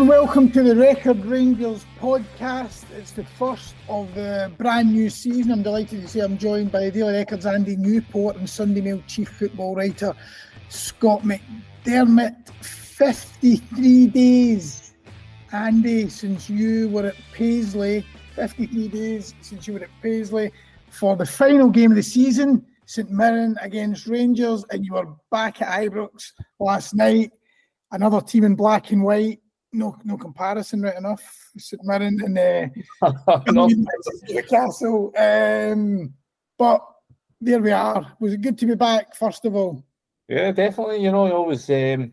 and welcome to the Record Rangers podcast. It's the first of the brand new season. I'm delighted to say I'm joined by Daily Records Andy Newport and Sunday Mail chief football writer Scott McDermott. 53 days, Andy, since you were at Paisley. 53 days since you were at Paisley for the final game of the season, St Mirren against Rangers, and you were back at Ibrox last night. Another team in black and white no no comparison, right enough. St Mirren and uh, castle. Um, but there we are. Was it good to be back? First of all, yeah, definitely. You know, always. Um,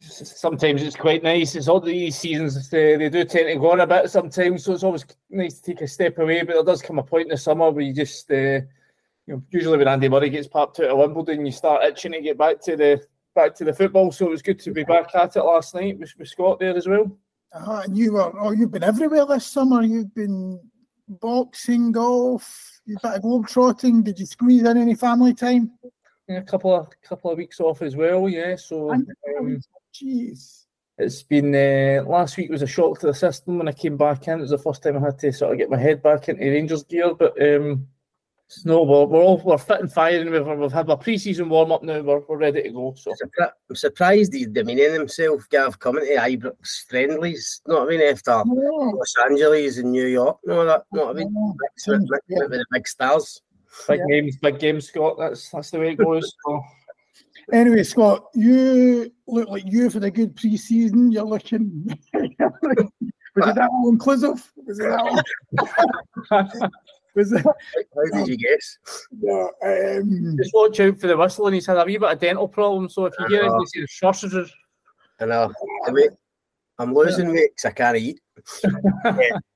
sometimes it's quite nice. It's all these seasons uh, they do tend to go on a bit sometimes, so it's always nice to take a step away. But there does come a point in the summer where you just, uh, you know, usually when Andy Murray gets popped out of Wimbledon, you start itching to get back to the back to the football. So it was good to be back at it last night with, with Scott there as well. Uh, and you were, oh, you've been everywhere this summer. You've been boxing, golf, you've been globe trotting. Did you squeeze in any family time? Yeah, a couple of couple of weeks off as well. Yeah, so um, jeez. It's been uh, last week was a shock to the system when I came back in. It was the first time I had to sort of get my head back into Rangers gear, but um, no, we're, we're all we're fit and firing. We've, we've had our pre-season warm up now. We're, we're ready to go. So I'm surprised he's demeaning himself, Gav, coming to Ibrox friendlies. Not I mean after yeah. Los Angeles and New York. No, that not I mean yeah. with, yeah. with, the big stars. Big yeah. games, big games, Scott. That's that's the way it goes. So. Anyway, Scott, you look like you for the good pre-season. You're looking. was it that all inclusive? Was it that all? Was that? How did you guess? Yeah, um, Just watch out for the whistle, and he's had a wee bit of dental problem. So if you hear it, you see the sausages. I know. I'm losing weight because I can't eat. yeah.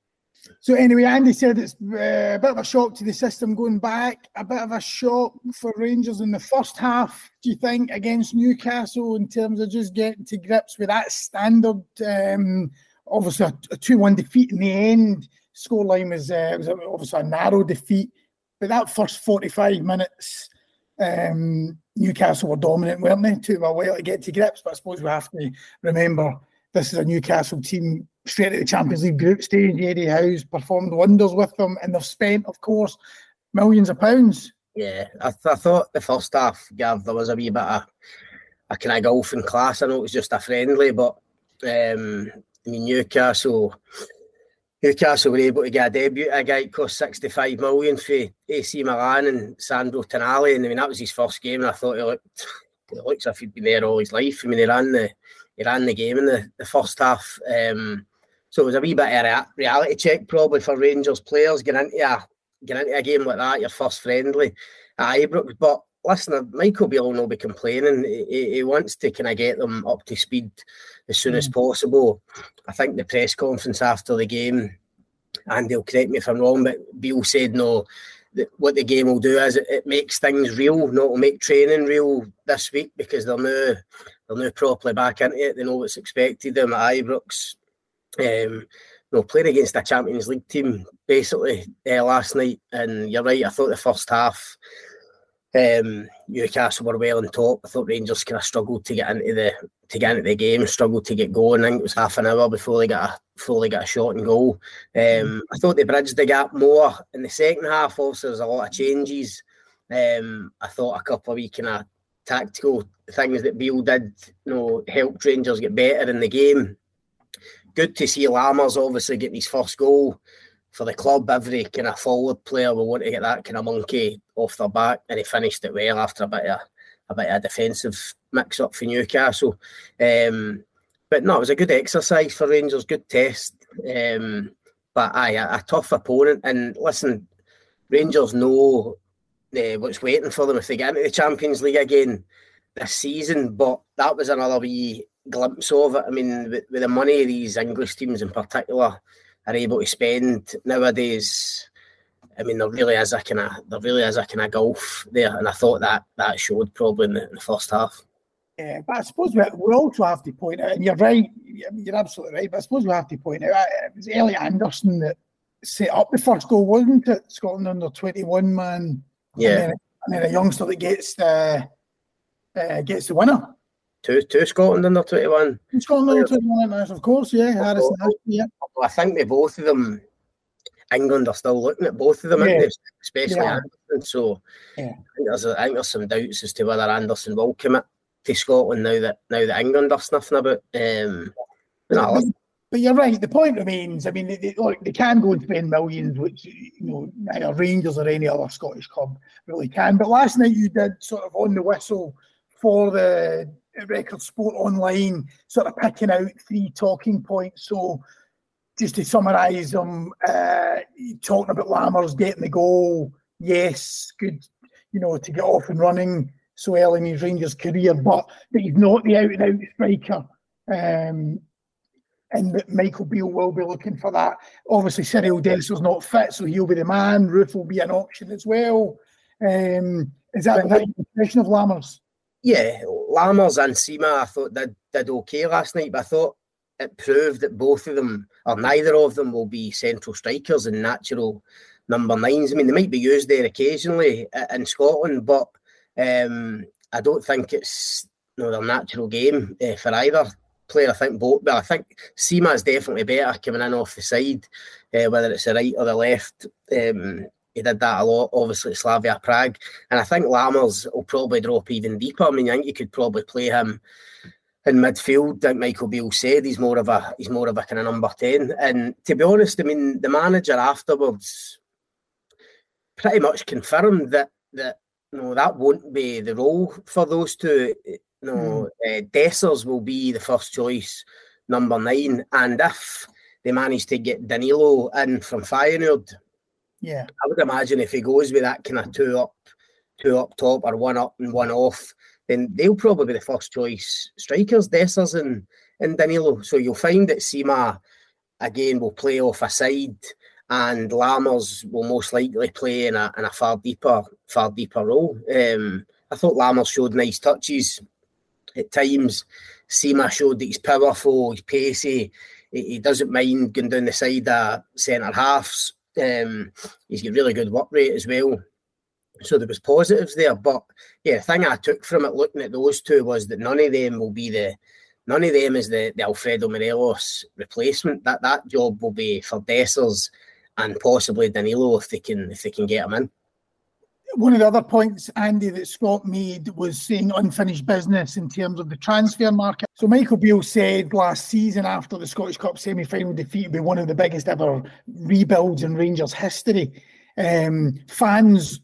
So anyway, Andy said it's uh, a bit of a shock to the system going back, a bit of a shock for Rangers in the first half. Do you think against Newcastle in terms of just getting to grips with that standard? Um, obviously, a two-one defeat in the end scoreline was, uh, was obviously a narrow defeat, but that first 45 minutes, um, Newcastle were dominant, weren't they? Took a while to get to grips, but I suppose we have to remember this is a Newcastle team straight at the Champions League group stage. Eddie Howe's performed wonders with them, and they've spent, of course, millions of pounds. Yeah, I, th- I thought the first half, Gav, there was a wee bit of a kind of golfing class. I know it was just a friendly, but um, I mean, Newcastle Newcastle were able to get a debut. A guy cost 65 million for AC Milan and Sandro Tonali. And I mean, that was his first game. And I thought he looked, he looks if he'd been there all his life. I mean, he ran the, he ran the game in the, the first half. Um, so it was a wee bit of a reality check probably for Rangers players getting into a, getting into a game like that, your first friendly at Ibrox. But listen, Michael Beale will be complaining. He, he wants to kind of get them up to speed as soon mm. as possible. I think the press conference after the game, and they'll correct me if I'm wrong, but Beale said no. What the game will do is it, it makes things real. Not will make training real this week because they're now they're now properly back into it. They know what's expected them at Ibrox. Um, no, playing against a Champions League team basically uh, last night, and you're right. I thought the first half um, Newcastle were well on top. I thought Rangers kind of struggled to get into the to get into the game, struggled to get going. I think it was half an hour before they got a before they got a shot and goal. Um, I thought they bridged the gap more in the second half. Also, there's a lot of changes. Um, I thought a couple of wee kind of tactical things that Beale did, you know, helped Rangers get better in the game. Good to see Lammers obviously getting his first goal for the club, every kind of forward player will want to get that kind of monkey off their back, and he finished it well after a bit of a bit of defensive mix up for Newcastle. Um, but no, it was a good exercise for Rangers, good test. Um, but aye, a, a, tough opponent. And listen, Rangers know uh, what's waiting for them if they get into the Champions League again this season. But that was another wee glimpse of it. I mean, with, with the money these English teams in particular are able to spend nowadays. I mean, there really is a kind of there really is a kind of golf there, and I thought that that showed probably in the, in the first half. Yeah, but I suppose we, we also have to point out, and you're right, you're absolutely right. But I suppose we have to point out it was Elliot Anderson that set up the first goal, wasn't it? Scotland under twenty one man. Yeah, and then, and then, a youngster that gets the uh, gets the winner. Two two Scotland under twenty one. Scotland under twenty one of course, yeah. Harrison, yeah. I think they both of them. England are still looking at both of them, yeah. especially yeah. Anderson. So yeah. I, think there's a, I think there's some doubts as to whether Anderson will commit to Scotland now that now that England are sniffing about. Um, but, but, you're right. The point remains. I mean, they, they, look, they can go and spend millions, which you know neither Rangers or any other Scottish club really can. But last night you did sort of on the whistle for the Record Sport Online, sort of picking out three talking points. So just to summarise them, uh, talking about Lammers getting the goal. Yes, good, you know, to get off and running so early in his Rangers career, but that he's not the out and out striker. Um, and that Michael Beale will be looking for that. Obviously, Cyriel Desser's not fit, so he'll be the man. Roofe will be an option as well. Um, is that the impression of Lammers? Yeah, Lammers and Sima, I thought they did okay last night, but I thought it proved that both of them, or neither of them, will be central strikers and natural number nines. I mean, they might be used there occasionally in Scotland, but um, I don't think it's you know, their natural game uh, for either player. I think both, but I think Sima is definitely better coming in off the side, uh, whether it's the right or the left. Um, he did that a lot, obviously, at Slavia Prague. And I think Lammers will probably drop even deeper. I mean, I think you could probably play him in midfield. Like Michael Beale said, he's more of a he's more of a kind of number ten. And to be honest, I mean, the manager afterwards pretty much confirmed that that you know that won't be the role for those two. You know, mm. uh, Dessers will be the first choice number nine, and if they manage to get Danilo in from Feyenoord, yeah, I would imagine if he goes with that kind of two up, two up top, or one up and one off, then they'll probably be the first choice strikers, Dessers and and Danilo. So you'll find that Sima again will play off a side and Lammers will most likely play in a, in a far deeper, far deeper role. Um, I thought Lammers showed nice touches at times. Sima showed that he's powerful, he's pacey, he, he doesn't mind going down the side of centre halves. Um, he's got really good work rate as well. So there was positives there. But yeah, the thing I took from it looking at those two was that none of them will be the none of them is the, the Alfredo Morelos replacement. That that job will be for Dessers and possibly Danilo if they can if they can get him in. One of the other points, Andy, that Scott made was saying unfinished business in terms of the transfer market. So Michael Beale said last season after the Scottish Cup semi-final defeat would be one of the biggest ever rebuilds in Rangers history. Um, fans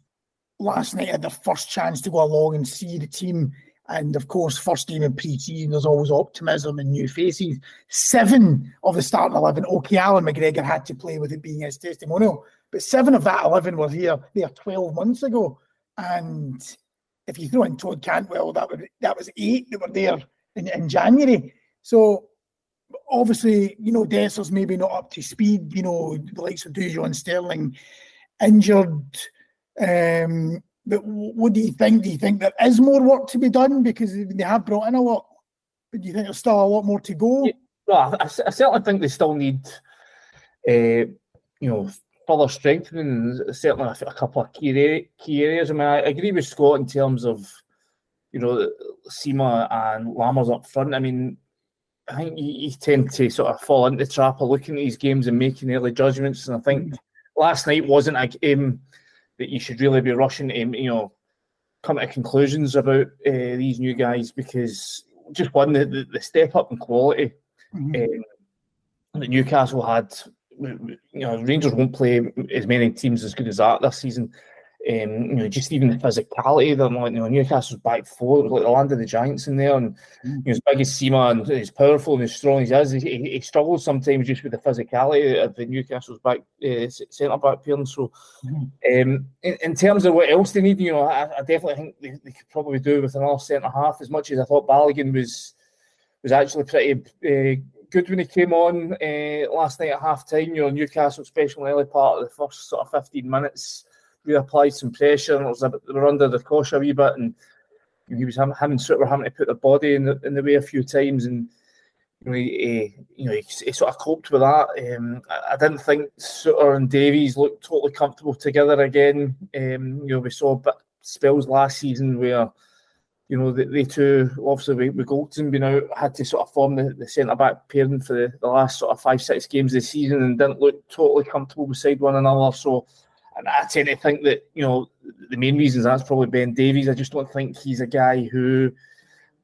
last night had their first chance to go along and see the team and of course, first game in pre-season, there's always optimism and new faces. Seven of the starting eleven. Okay, Allan McGregor had to play with it being his testimonial, but seven of that eleven were here there twelve months ago. And if you throw in Todd Cantwell, that would that was eight that were there in, in January. So obviously, you know, Desser's maybe not up to speed. You know, the likes of Dujon and Sterling injured. Um, but what do you think? Do you think there is more work to be done because they have brought in a lot? But do you think there's still a lot more to go? Yeah, well, I, I, certainly think they still need, uh, you know, further strengthening. Certainly, a, a couple of key key areas. I mean, I agree with Scott in terms of, you know, Sima and Lammers up front. I mean, I think you, you, tend to sort of fall into the trap of looking at these games and making early judgments. And I think mm. last night wasn't a game that you should really be rushing to, you know, come to conclusions about uh, these new guys because just one, the, the, the step up in quality mm-hmm. um, that Newcastle had. You know, Rangers won't play as many teams as good as that this season. Um, you know, just even the physicality. They're like, you know, Newcastle's back four, like the land of the giants in there, and mm. you know, as big as Sima and as powerful and as strong as he is, he, he struggles sometimes just with the physicality of the Newcastle's back uh, centre back pairing. So, mm. um, in, in, terms of what else they need, you know, I, I definitely think they, they, could probably do with another centre half. As much as I thought Balogun was was actually pretty. Uh, good when he came on uh, last night at half time. You know, Newcastle, especially early part of the first sort of 15 minutes, we applied some pressure and it was a bit, they were under the cosh a wee bit and he was having, having sort of having to put their body in the, in the way a few times and you know, he, you know, he, he sort of coped with that. Um, I, I, didn't think Souttar and Davies looked totally comfortable together again. Um, you know, we saw bit spells last season where you know, they, they two, obviously with, with Goldson being out, had to sort of form the, the centre back pairing for the, the last sort of five, six games of the season and didn't look totally comfortable beside one another. So, and I tend to think that, you know, the main reasons that's probably Ben Davies. I just don't think he's a guy who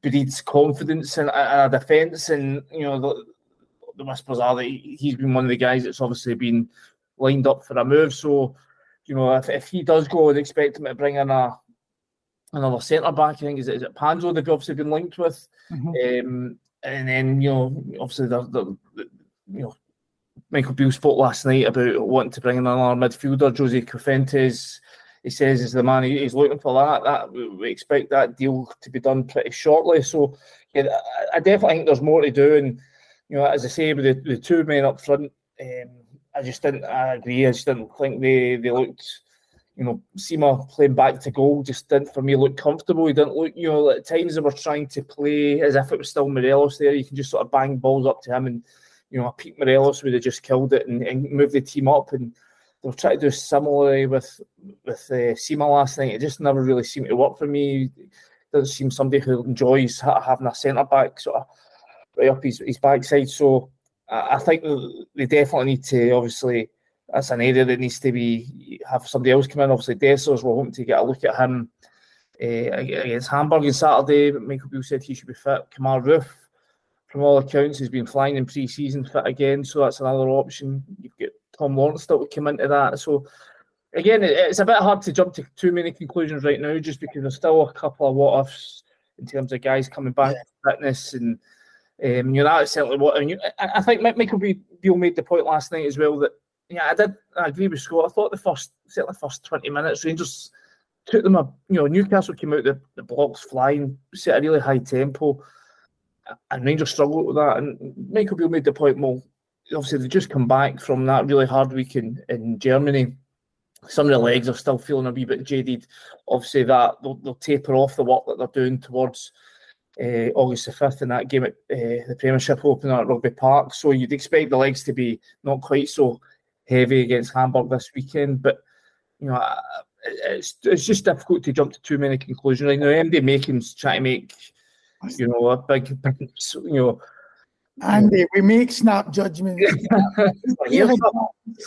breeds confidence in a, a defence. And, you know, the, the whispers are that he's been one of the guys that's obviously been lined up for a move. So, you know, if, if he does go, I'd expect him to bring in a another centre back. I think is it, is it Panzo they've obviously been linked with, mm-hmm. um, and then you know obviously the, the, the you know Michael Beale spoke last night about wanting to bring in another midfielder, Jose Cifuentes. He says is the man he's looking for that. That we expect that deal to be done pretty shortly. So yeah, I definitely think there's more to do. And you know, as I say, with the, the two men up front, um, I just didn't. I agree. I just didn't think they they looked you know, Sima playing back to goal just didn't for me look comfortable. He didn't look, you know, at times they were trying to play as if it was still Morelos there. You can just sort of bang balls up to him and, you know, Pete Morelos would have just killed it and, and moved the team up. And they'll try to do similarly with with uh, Sima last night. It just never really seemed to work for me. Doesn't seem somebody who enjoys having a centre back sort of right up his, his backside. So I, I think they definitely need to obviously that's an area that needs to be have somebody else come in. Obviously, Dessers, we're hoping to get a look at him uh, against Hamburg on Saturday. Michael Beale said he should be fit. Kemar Roofe, from all accounts, has been flying in pre-season fit again, so that's another option. You've got Tom Lawrence still to come into that. So again, it's a bit hard to jump to too many conclusions right now, just because there's still a couple of what-ifs in terms of guys coming back yeah. fitness and. Um, you know, that's certainly what I mean. I, I think Michael Beale made the point last night as well that yeah, I did. I agree with Scott. I thought the first, certainly first twenty minutes, Rangers took them a. You know, Newcastle came out the, the blocks flying, set a really high tempo, and Rangers struggled with that. And Michael Beale made the point. Well, obviously they just come back from that really hard week in, in Germany. Some of the legs are still feeling a wee bit jaded. Obviously, that they'll, they'll taper off the work that they're doing towards uh, August the 5th in that game at uh, the Premiership opener at Rugby Park. So you'd expect the legs to be not quite so heavy against Hamburg this weekend. But you know, it's it's just difficult to jump to too many conclusions. I know MD Making's trying to make you know a big you know. Andy, we make snap judgments.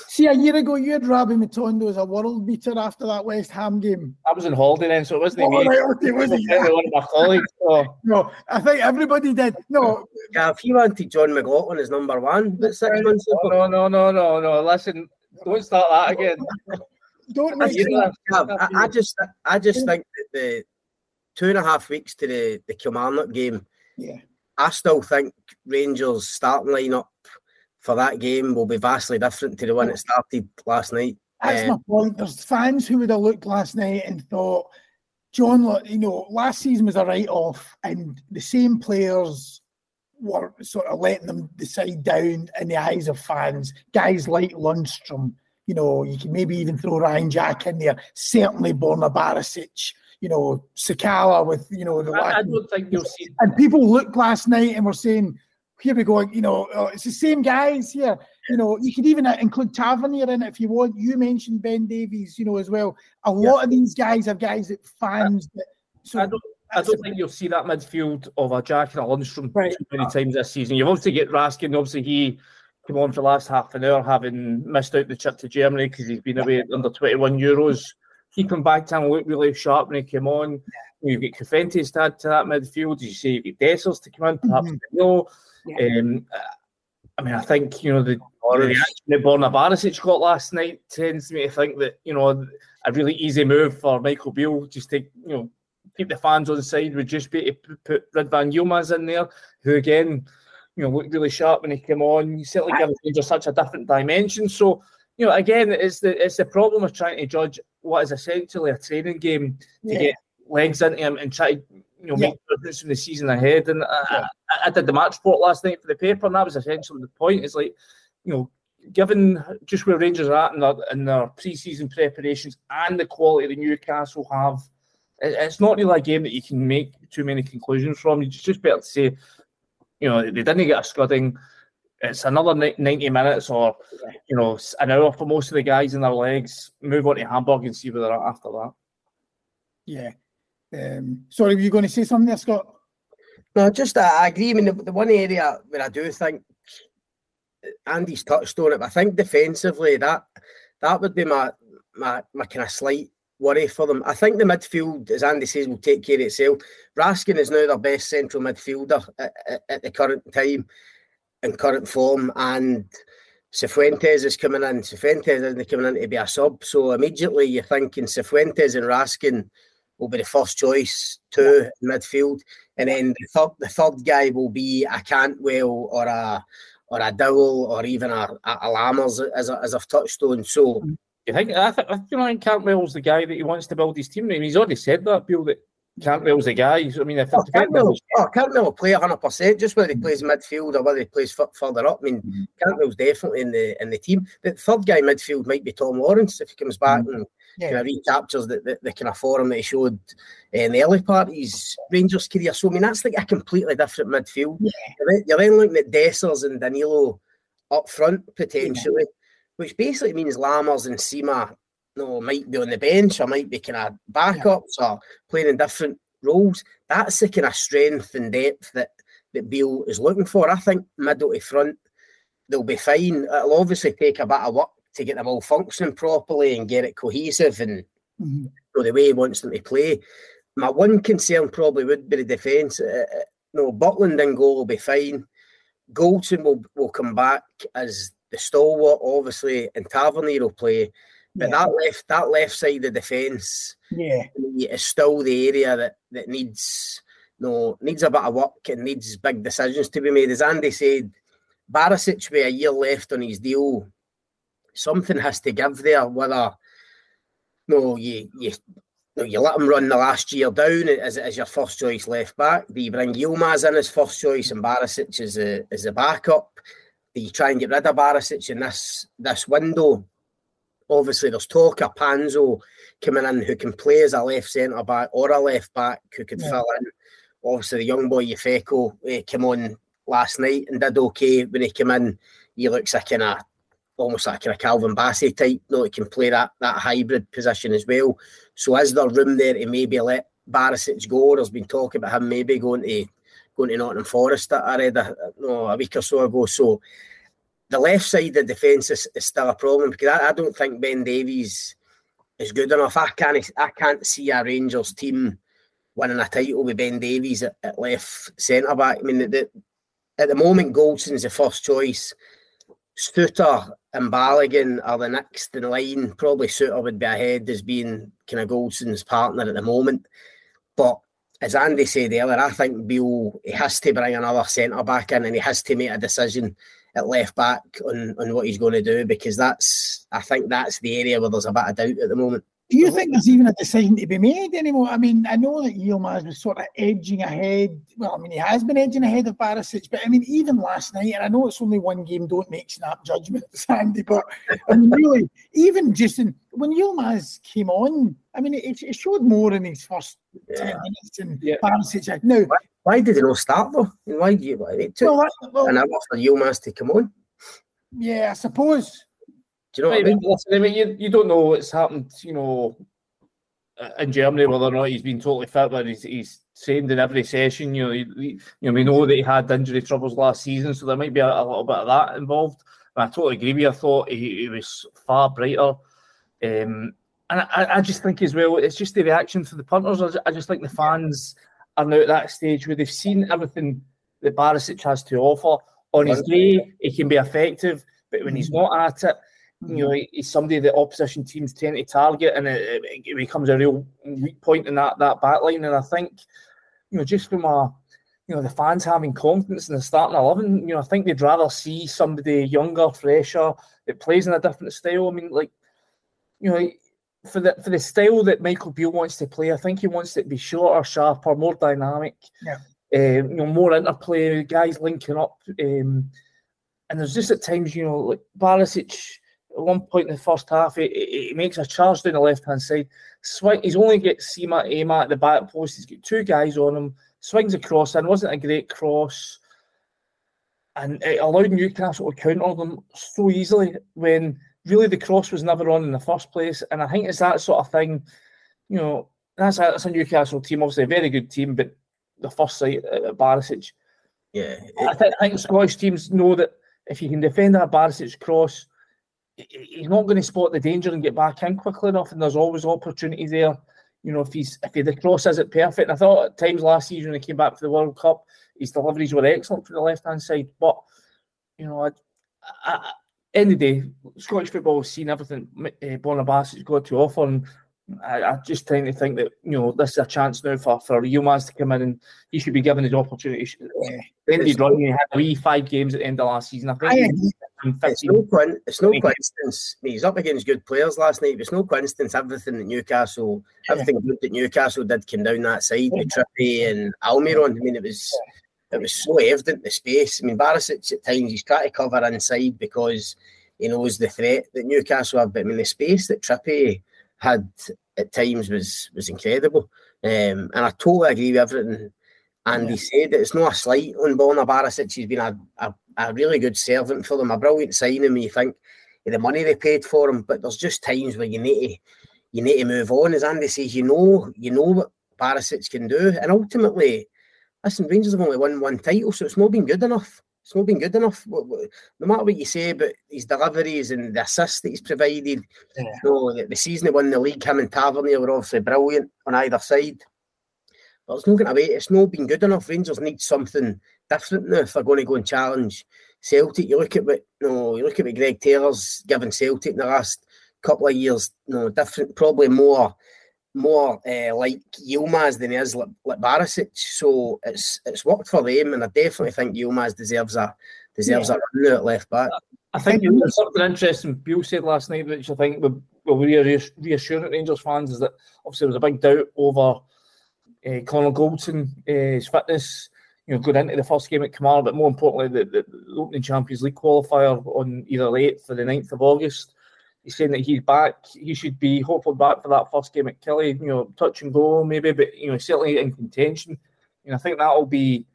See, a year ago, you had Rabbi Matondo as a world beater after that West Ham game. I was on holiday then, so it wasn't oh, me. Right, okay, was it? Yeah. One of my colleagues. So. No, I think everybody did. No. Yeah, if you wanted Jon McLaughlin as number one, but six months ago. No, no, no, no, no. Listen, don't start that again. don't make I, I, I just, I just think that the two and a half weeks to the the Kilmarnock game. Yeah. I still think Rangers starting lineup for that game will be vastly different to the one that started last night. That's uh, my point. There's fans who would have looked last night and thought, John, you know, last season was a write off, and the same players were sort of letting them decide down in the eyes of fans. Guys like Lundstram, you know, you can maybe even throw Ryan Jack in there. Certainly Borna Barisic, you know, Sakala with, you know, the I, I don't think you'll see. And people looked last night and were saying, here we go. You know, uh, it's the same guys here. You know, you could even include Tavernier in it if you want. You mentioned Ben Davies, you know, as well. A lot of these guys are guys that fans. That, so I don't, I don't think you'll see that midfield of a Jack and a Lundstram right. too many times this season. You've obviously get Raskin. Obviously, he came on for the last half an hour, having missed out the trip to Germany because he's been away under 21 Euros. He came back to and looked really sharp when he came on. You've got Cifuentes to add to that midfield. As you say, you've got Dessers to come in, perhaps mm-hmm. Yeah. Um, I mean, I think you know the, the reaction that Borna Barisic got last night tends me to think that you know a really easy move for Michael Beale just to you know keep the fans on side would just be to put Ridvan Yilmaz in there, who again you know looked really sharp when he came on. He certainly gives Rangers such a different dimension. So you know, again, it's the it's the problem of trying to judge what is essentially a training game to yeah. get legs into him and try to you know, yeah. make judgments from the season ahead. And I, yeah. I, I, did the match report last night for the paper, and that was essentially the point. It's like, you know, given just where Rangers are at in their, in their pre-season preparations and the quality that Newcastle have, it, it's not really a game that you can make too many conclusions from. You just better to say, you know, they didn't get a scudding. It's another 90 minutes or, you know, an hour for most of the guys in their legs. Move on to Hamburg and see where they're at after that. Yeah, Um, sorry, were you going to say something there, Scott? No, just uh, I agree. I mean, the, the one area where I do think Andy's touched on it, but I think defensively that that would be my my my kind of slight worry for them. I think the midfield, as Andy says, will take care of itself. Raskin is now their best central midfielder at, at, at the current time in current form, and Cifuentes is coming in. Cifuentes isn't coming in to be a sub, so immediately you're thinking Cifuentes and Raskin will be the first choice to midfield, and then the third the third guy will be a Cantwell or a or a Dowell or even a, a, Lammers as, a, as I've touched on. So you think I think you know Cantwell's the guy that he wants to build his team. I mean, he's already said that, Beale, that Cantwell's the guy. I mean, if oh, Cantwell, oh, Cantwell will play hundred percent, just whether he plays midfield or whether he plays f- further up. I mean, mm-hmm. Cantwell's definitely in the in the team. The third guy midfield might be Tom Lawrence if he comes back mm-hmm. and yeah. kind of recaptures the, the, the kind of form that he showed in the early part of his Rangers career. So I mean, that's like a completely different midfield. Yeah. You're, then, you're then looking at Dessers and Danilo up front potentially, yeah. which basically means Lammers and Sima no, might be on the bench or might be kind of backups yeah. or playing in different roles. That's the kind of strength and depth that that Beale is looking for. I think middle to front, they'll be fine. It'll obviously take a bit of work to get them all functioning properly and get it cohesive and mm-hmm. go the way he wants them to play. My one concern probably would be the defence. Uh, uh no, Butland and goal will be fine. Goldson will will come back as the stalwart, obviously, and Tavernier will play. But yeah. that left that left side of the defence, yeah, eh, is still the area that that needs no needs a bit of work and needs big decisions to be made. As Andy said, Barisic with a year left on his deal, something has to give there. Whether no, you you no, you let him run the last year down as, as your first choice left back. Do you bring Yilmaz in as first choice and Barisic as a as a backup? Do you try and get rid of Barisic in this this window? Obviously, there's talk of Panzo coming in who can play as a left centre back or a left back who could yeah. fill in. Obviously, the young boy Yfeko uh, came on last night and did okay when he came in. He looks like kind of almost like a kind of Calvin Bassey type. No, he can play that that hybrid position as well. So is there room there to maybe let Barisic go? There's been talk about him maybe going to going to Nottingham Forest. that I read a, no, a week or so ago. So the left side of the defence is, is still a problem because I, I, don't think Ben Davies is good enough. I can't I can't see a Rangers team winning a title with Ben Davies at, at left centre back. I mean, the, the, at the moment, Goldson's the first choice. Souttar and Balogun are the next in line. Probably Souttar would be ahead as being kind of Goldson's partner at the moment. But as Andy said earlier, I think Beale he has to bring another centre back in and he has to make a decision at left back on, on what he's going to do because that's I think that's the area where there's a bit of doubt at the moment. Do you think there's even a decision to be made anymore? I mean, I know that Yilmaz was sort of edging ahead. Well, I mean, he has been edging ahead of Barisic, but I mean, even last night, and I know it's only one game, don't make snap judgments, Andy, but I mean, really, even just in, when Yilmaz came on, I mean, it, it showed more in his first yeah. 10 minutes than yeah. Barisic. Now, why, why, did he not start though? And Why did you, it took well, well, an hour for Yilmaz to come on? Yeah, I suppose. Do you know what I mean? Listen, I mean, you, you don't know what's happened, you know, in Germany, whether or not he's been totally fit, but he's, he's trained in every session. You know, he, you know, we know that he had injury troubles last season, so there might be a, a little bit of that involved. And I totally agree with you. I thought he, he was far brighter. Um, and I, I, just think as well, it's just the reaction for the punters. I just think the fans are now at that stage where they've seen everything that Barisic has to offer. On his day, he can be effective, but when he's mm. not at it, you mm. know, he's somebody that opposition teams tend to target, and it, it, becomes a real weak point in that that back line. And I think, you know, just from a you know the fans having confidence in the starting eleven, you know, I think they'd rather see somebody younger, fresher, that plays in a different style. I mean, like, you know, for the for the style that Michael Beale wants to play, I think he wants it to be shorter, sharper, more dynamic. Yeah. Um, you know, more interplay, guys linking up. Um, and there's just at times, you know, like Barisic at one point in the first half, he, he makes a charge down the left hand side. Swing, he's only got Sima Ema at the back post. He's got two guys on him. Swings across and wasn't a great cross, and it allowed Newcastle to counter them so easily when really the cross was never on in the first place. And I think it's that sort of thing. You know, that's a, that's a Newcastle team, obviously a very good team, but the first sight at Barisic. Yeah, I, th- I think Scottish teams know that if you can defend that Barisic cross, he's not going to spot the danger and get back in quickly enough. And there's always opportunity there. You know, if he's if he, the cross isn't perfect. And I thought at times last season when he came back for the World Cup, his deliveries were excellent from the left hand side. But you know, I, I, end of the day, Scottish football has seen everything uh, has got to offer, and I, I, just tend to think that you know this is a chance now for for Yilmaz to come in and he should be given his opportunity. Yeah. Run, he had three five games at the end of last season. I think. I it's no, it's no coincidence. he's up against good players last night. It's no coincidence. Everything that Newcastle, yeah. everything good that Newcastle did came down that side with Trippier and Almiron. I mean, it was it was so evident the space. I mean, Barisic at times he's trying to cover inside because he knows the threat that Newcastle have. But I mean, the space that Trippier had at times was was incredible. Um, and I totally agree with everything Andy yeah. said. It's not a slight on Borna Barisic. He's been a, a, a, really good servant for them, a brilliant signing when you think of the money they paid for him. But there's just times where you need to you need to move on. As Andy says, you know you know what Barisic can do. And ultimately, listen, Rangers have only won one title, so it's not been good enough it's not been good enough. No matter what you say about his deliveries and the assists that he's provided, yeah. you know, the, the season he won the league, him and Tavernier were obviously brilliant on either side. But it's not going to wait. It's not been good enough. Rangers need something different now if they're going to go and challenge Celtic. You look at what you know, you look at what Greg Taylor's given Celtic in the last couple of years. You know, different, probably more more uh, like Yilmaz than he is like, like Barisic. So it's it's worked for them, and I definitely think Yilmaz deserves a deserves yeah. a run at left back. I think know, something interesting Beale said last night, which I think will, will reassure Rangers fans, is that obviously there was a big doubt over uh, Connor Goldson, his fitness, you know, going into the first game at Kamara, but more importantly, the, the, the opening Champions League qualifier on either the 8th or the 9th of August he's saying that he's back. He should be hopefully back for that first game at Killie. You know, touch and go maybe, but you know, certainly in contention. And I think that'll be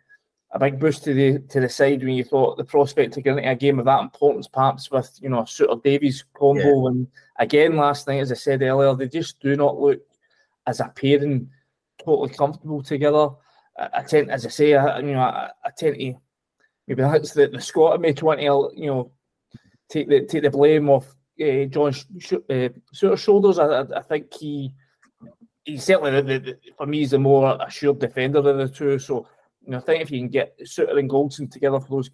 a big boost to the to the side when you thought the prospect of getting a game of that importance, perhaps with you know Souttar Davies combo. Yeah. And again, last night, as I said earlier, they just do not look as a pairing totally comfortable together. I, I tend, as I say, I, you know, I, I tend to maybe that's the the Scott may twenty, you know, take the take the blame off uh, John Sh- uh, shoulders. I, I, think he he's certainly the, the, for me he's the more assured defender of the two. So you know, I think if you can get Souttar and Goldson together for those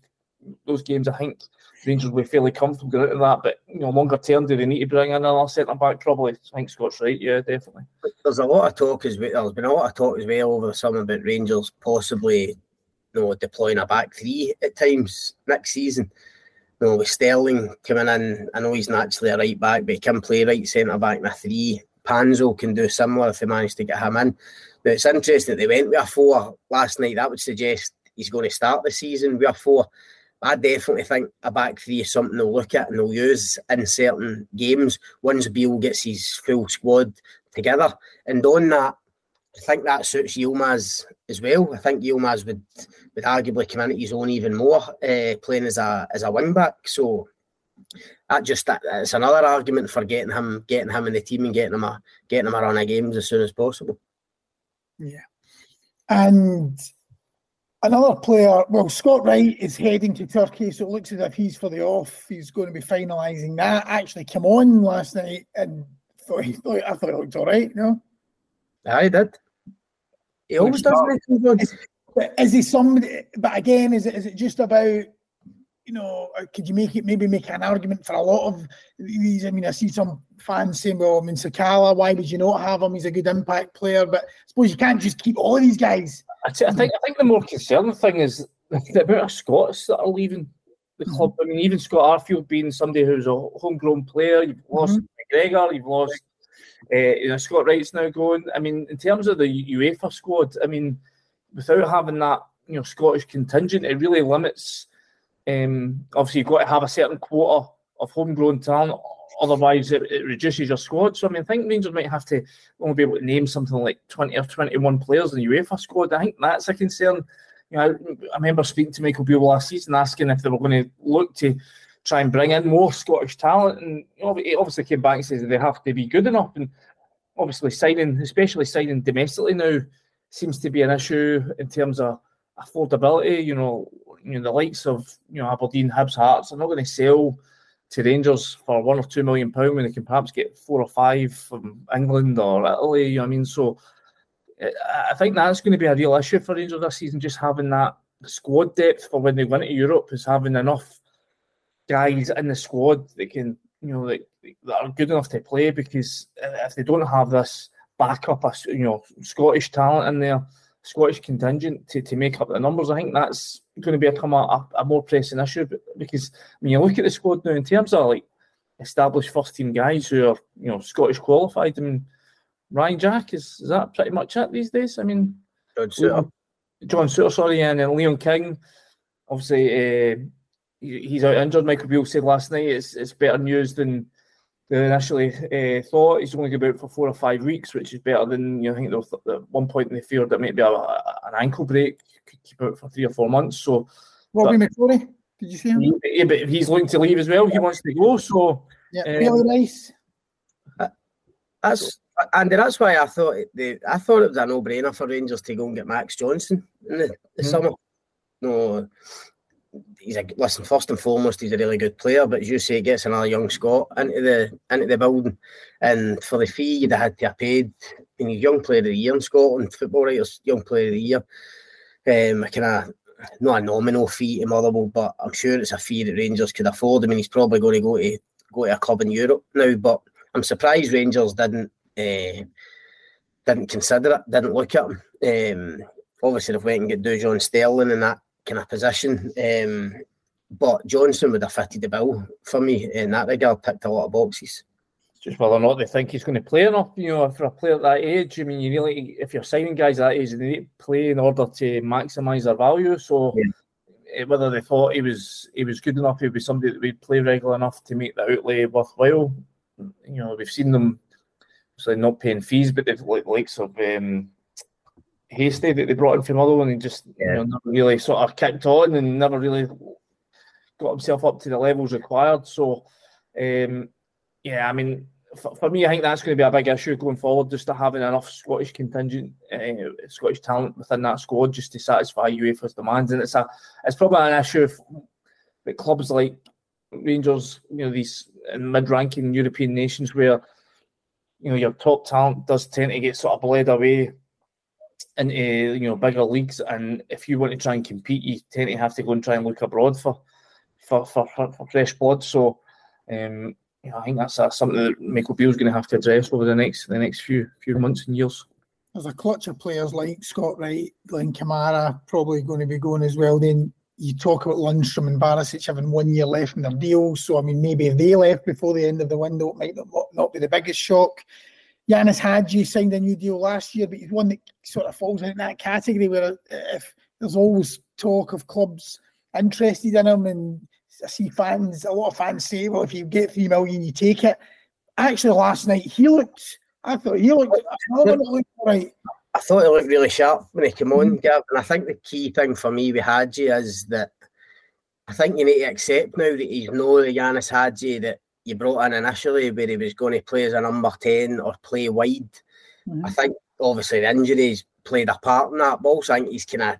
those games, I think Rangers will be fairly comfortable going into that. But you know, longer term, do they need to bring in another centre back? Probably. I think Scott's right. Yeah, definitely. There's a lot of talk as well. There's been a lot of talk as well over the summer about Rangers possibly, you know, deploying a back three at times next season you know, with Sterling coming in, I know he's naturally a right back, but he can play right centre back in a three. Panzo can do similar if they manage to get him in. Now, it's interesting that they went with a four last night. That would suggest he's going to start the season with a four. I definitely think a back three is something they'll look at and they'll use in certain games once Beale gets his full squad together. And on that, I think that suits Yilmaz as well. I think Yilmaz would would arguably come into his own even more uh, playing as a as a wing back. So that just that, it's another argument for getting him getting him in the team and getting him a getting him a run of games as soon as possible. Yeah, and another player. Well, Scott Wright is heading to Turkey, so it looks as if he's for the off. He's going to be finalising that. Actually, came on last night and thought he thought I thought it looked all right. You know, I did. He always does is, is he somebody? But again, is it is it just about you know? Uh, could you make it maybe make an argument for a lot of these? I mean, I see some fans saying, "Well, I mean, Sakala, why would you not have him? He's a good impact player." But I suppose you can't just keep all of these guys. I, t- I think I think the more concerning thing is the amount of Scots that are leaving the mm-hmm. club. I mean, even Scott Arfield being somebody who's a homegrown player, you've lost mm-hmm. McGregor, you've lost uh, you know, Scott Wright's now going. I mean, in terms of the UEFA squad, I mean, without having that, you know, Scottish contingent, it really limits. Um, obviously, you've got to have a certain quota of homegrown talent. Otherwise, it, it, reduces your squad. So, I mean, I think Rangers might have to only be able to name something like 20 or 21 players in the UEFA squad. I think that's a concern. You know, I, I remember speaking to Michael Beale last season asking if they were going to look to try and bring in more Scottish talent. And he eh, obviously came back and says they have to be good enough. And obviously signing, especially signing domestically now, seems to be an issue in terms of affordability. You know, you know the likes of you know Aberdeen, Hibs, Hearts are not going to sell to Rangers for one or two million pound when they can perhaps get four or five from England or Italy. You know I mean, so eh, I think that's going to be a real issue for Rangers this season. Just having that squad depth for when they win to Europe is having enough guys in the squad that can, you know, that, that are good enough to play. Because if they don't have this backup, you know, Scottish talent in there, Scottish contingent to, to make up the numbers, I think that's going to become a, a, a more pressing issue. Because when you look at the squad now, in terms of like established first team guys who are, you know, Scottish qualified, I mean, Ryan Jack is, is that pretty much it these days? I mean, John Souttar, John Souttar sorry, and then Leon King. Obviously, uh, he's out injured. Michael Beale said last night it's it's better news than than initially uh, thought. He's only going to be out for four or five weeks, which is better than you know, I think there was at one point they feared that maybe a, a, an ankle break could keep out for three or four months. So Robbie McCrorie, did you see him? Yeah, but he's looking to leave as well. He wants to go. So yeah, um, really nice. That's Andy, that's why I thought the I thought it was a no-brainer for Rangers to go and get Max Johnston in the, the mm. summer. No, he's a listen. First and foremost, he's a really good player, but as you say, gets another young Scot into the into the building, and for the fee you'd have had to have paid. And he's young player of the year in Scotland, football writers, young player of the year. Um, a kind of not a nominal fee to Motherwell, but I'm sure it's a fee that Rangers could afford. I mean, he's probably going to go to go to a club in Europe now, but I'm surprised Rangers didn't uh, didn't consider it, didn't look at him. Um, obviously, they've went and get Dujon Sterling and that kind of position. Um, but Johnston would have fitted the bill for me in that regard, picked a lot of boxes. It's just whether or not they think he's going to play enough. You know, for a player at that age, I mean, you really, if you're signing guys that age, they need to play in order to maximise their value. So. Yeah whether they thought he was he was good enough, he'd be somebody that would play regular enough to make the outlay worthwhile. You know, we've seen them so not paying fees, but they've like likes of um, Hastie that they brought in from Motherwell and he just yeah. you know, never really sort of kicked on and never really got himself up to the levels required. So um, yeah, I mean for, for, me, I think that's going to be a big issue going forward, just to having enough Scottish contingent, uh, Scottish talent within that squad, just to satisfy UEFA's demands. And it's a, it's probably an issue that clubs like Rangers, you know, these mid-ranking European nations where you know your top talent does tend to get sort of bled away into you know bigger leagues, and if you want to try and compete, you tend to have to go and try and look abroad for for for, for, fresh blood. So, um, you know, I think that's, something that Michael Beale's going to have to address over the next the next few few months and years. There's a clutch of players like Scott Wright, Glenn Kamara, probably going to be going as well. Then you talk about Lundstram and Barisic having one year left in their deals. So, I mean, maybe if they left before the end of the window, it might not, not be the biggest shock. Ianis Hagi signed a new deal last year, but he's one that sort of falls in that category where uh, if there's always talk of clubs interested in him, and I see fans, a lot of fans say, well, if you get three million, you take it. Actually, last night he looked, I thought he looked, looked right. I thought he looked really sharp when he came on, mm-hmm. Gav. And I think the key thing for me with Hagi is that I think you need to accept now that he's no the Ianis Hagi that you brought in initially, where he was going to play as a number 10 or play wide. Mm-hmm. I think obviously the injuries played a part in that, but also I think he's kind of,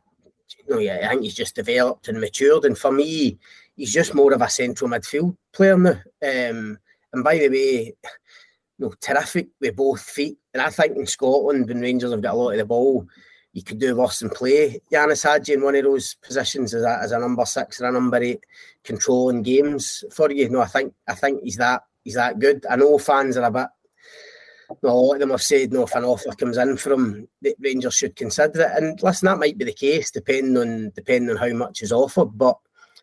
you know, yeah, I think he's just developed and matured. And for me, he's just more of a central midfield player now. Um, and by the way, you know, terrific with both feet. And I think in Scotland, when Rangers have got a lot of the ball, you could do worse than play. Ianis Hagi in one of those positions as a, as a number six or a number eight, controlling games for you. No, I think I think he's that he's that good. I know fans are a bit. a lot of them have said, no, if an offer comes in from the Rangers should consider it. And listen, that might be the case, depending on depending on how much is offered. But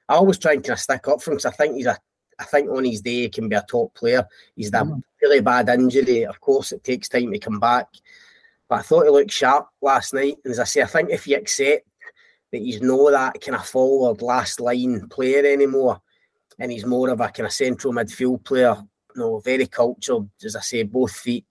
I always try and kind of stick up for him because I think he's a I think on his day he can be a top player. He's that mm. really bad injury. Of course, it takes time to come back. But I thought he looked sharp last night. And as I say, I think if you accept that he's not that kind of forward last line player anymore, and he's more of a kind of central midfield player, you know, very cultured, as I say, both feet.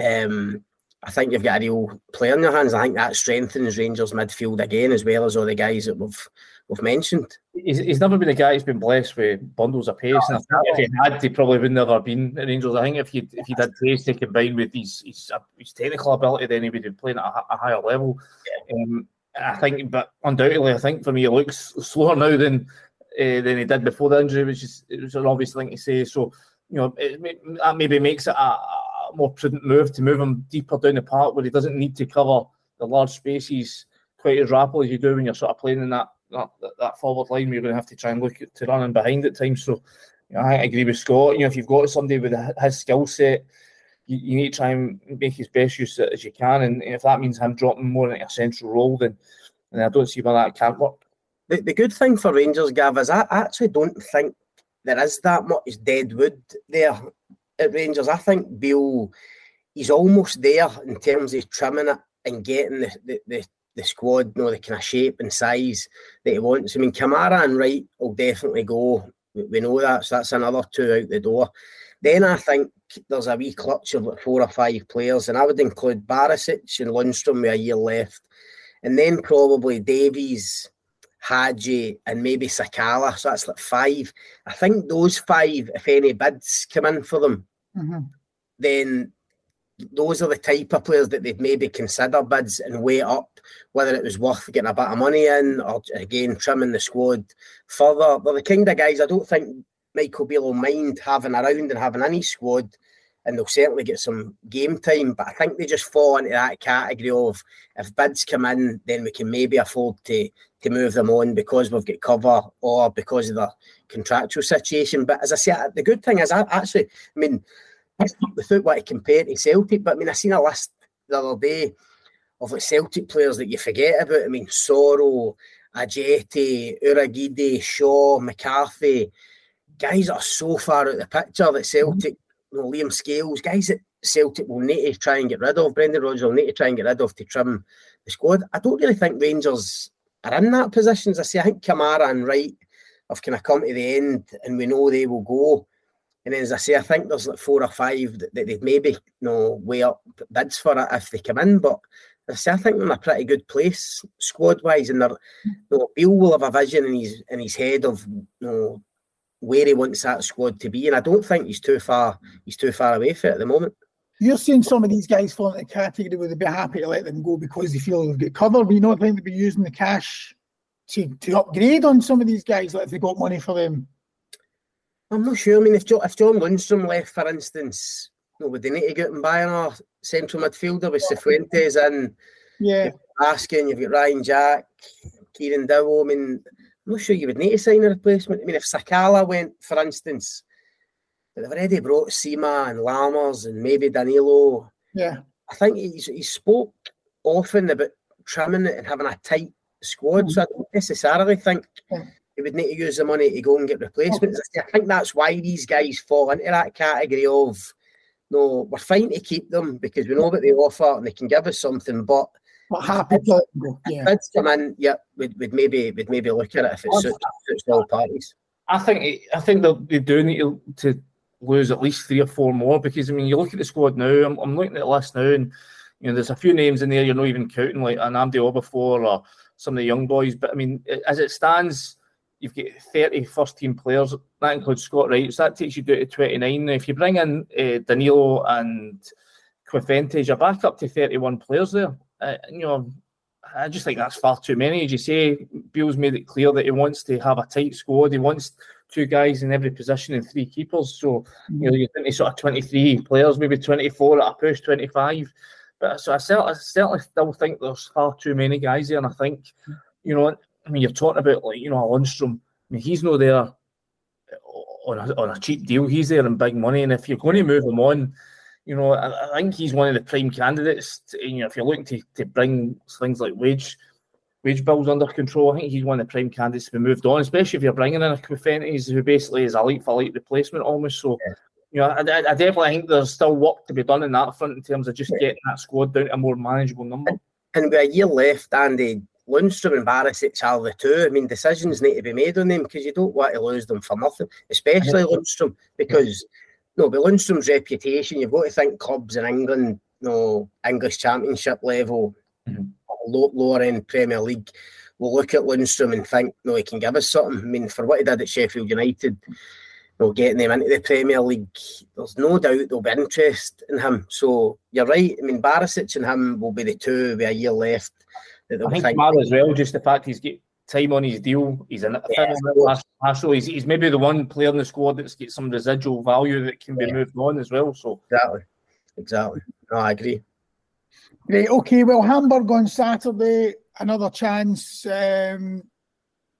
Um, I think you've got a real player in your hands. I think that strengthens Rangers midfield again, as well as all the guys that we've we've mentioned. He's, he's never been a guy who's been blessed with bundles of pace. and if he had, he probably would never have been at Rangers. I think if he if he had pace to combine with his, his his, technical ability, then he would be playing at a, a higher level. Yeah. Um, I think, but undoubtedly, I think for me, he looks slower now than uh, than he did before the injury, which is it was an obvious thing to say. So, you know, it, that maybe makes it a, a, more prudent move to move him deeper down the park where he doesn't need to cover the large spaces quite as rapidly as you do when you're sort of playing in that that, that forward line where you're going to have to try and look at, to running behind at times. So, you know, I agree with Scott. You know, if you've got somebody with his skill set, you, you, need to try and make his best use as you can. And if that means him dropping more into a central role, then, then I don't see why that can't work. The, the good thing for Rangers, Gav, is I actually don't think there is that much dead wood there at Rangers. I think Beale, he's almost there in terms of trimming it and getting the, the, the, the squad, you know, the kind of shape and size that he wants. I mean, Kamara and Wright will definitely go. We know that, so that's another two out the door. Then I think there's a wee clutch of like four or five players, and I would include Barisic and Lundstram with a year left, and then probably Davies, Hagi, and maybe Sakala. So that's like five. I think those five, if any bids come in for them, mm-hmm. then those are the type of players that they'd maybe consider bids and weigh up whether it was worth getting a bit of money in or again trimming the squad further. They're the kind of guys I don't think Michael Beale will mind having around and having any squad and they'll certainly get some game time. But I think they just fall into that category of if bids come in, then we can maybe afford to to move them on because we've got cover or because of the contractual situation. But as I said, the good thing is I actually, I mean, without what to compare to Celtic, but I mean, I seen a list the other day of like Celtic players that you forget about. I mean, Soro, Ajeti, Urhoghide, Shaw, McCarthy, guys that are so far out of the picture that Celtic, you know, Liam Scales, guys that Celtic will need to try and get rid of. Brendan Rodgers will need to try and get rid of to trim the squad. I don't really think Rangers are in that position. As I say, I think Kamara and Wright have kind of come to the end and we know they will go. And then, as I say, I think there's like four or five that, that they'd maybe you know way up bids for it if they come in. But I say, I think they're in a pretty good place squad wise, and they're you know, Beale will have a vision in his in his head of you know where he wants that squad to be, and I don't think he's too far he's too far away from it at the moment. You're seeing some of these guys fall into the category where they'd be happy to let them go because they feel they've got cover, but you don't think they'd be using the cash to, to upgrade on some of these guys like if they got money for them. I'm not sure. I mean, if John, if John Lundstram left, for instance, you know, would they need to get and buy another central midfielder with Cifuentes and yeah, Raskin you've got Ryan Jack, Kieran Dowell. I mean, I'm not sure you would need to sign a replacement. I mean, if Sakala went, for instance, they've already brought Sima and Lammers and maybe Danilo. Yeah, I think he's he spoke often about trimming it and having a tight squad. Mm-hmm. So I don't necessarily think. Yeah he would need to use the money to go and get replacements. I think that's why these guys fall into that category of no, we're fine to keep them because we know what they offer and they can give us something, but but happy to yeah. bids come in, yeah, we'd, we'd maybe we'd maybe look at it if it suits, suits all parties. I think I think they do need to, to, lose at least three or four more because I mean you look at the squad now. I'm, I'm looking at the list now, and you know there's a few names in there you're not even counting like an Amdi Obafor or some of the young boys. But I mean, as it stands, you've got 30 first team players. That includes Scott Wright. So that takes you down to 29. Now, if you bring in uh, Danilo and Cifuentes, you're back up to 31 players there. Uh, you know, I just think that's far too many. As you say, Beale's made it clear that he wants to have a tight squad. He wants two guys in every position and three keepers. So, you know, you're thinking sort of 23 players, maybe 24 at a push, 25. But so I certainly, I certainly still think there's far too many guys there. And I think, you know, I mean, you're talking about like you know Lundstram. I mean, he's not there on a, on a cheap deal. He's there in big money, and if you're going to move him on, you know, I, I think he's one of the prime candidates. To, you know, if you're looking to, to bring things like wage wage bills under control, I think he's one of the prime candidates to be moved on. Especially if you're bringing in a Cifuentes who basically is a light for light replacement almost. So. Yeah. You know, I, I, definitely think there's still work to be done in that front in terms of just getting that squad down to a more manageable number. And with a year left, Andy, Lundstram and Barisic are the two. I mean, decisions need to be made on them because you don't want to lose them for nothing, especially Lundstram, because no, but Lundstram's reputation, you've got to think clubs in England no English Championship level, mm-hmm. low, lower end Premier League, will look at Lundstram and think, no, he can give us something. I mean, for what he did at Sheffield United, you know, getting them into the Premier League, there's no doubt there'll be interest in him. So you're right. I mean, Barisic and him will be the two with a year left. I think, think as well, just the fact he's got time on his deal. He's in yeah, last He's, he's maybe the one player in the squad that's got some residual value that can be yeah. moved on as well. So exactly, exactly. No, I agree. Great. Okay. Well, Hamburg on Saturday. Another chance um,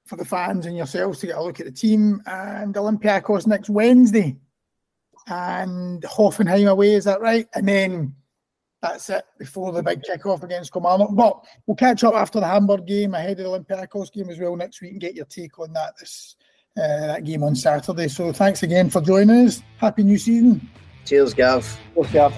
for the fans and yourselves to get a look at the team. And Olympiacos next Wednesday. And Hoffenheim away. Is that right? And then that's it before the big kick-off against Kilmarnock. But we'll catch up after the Hamburg game, ahead of the Olympiacos game as well next week, and get your take on that this uh, that game on Saturday. So thanks again for joining us. Happy new season. Cheers, Gav. Cheers, Gav.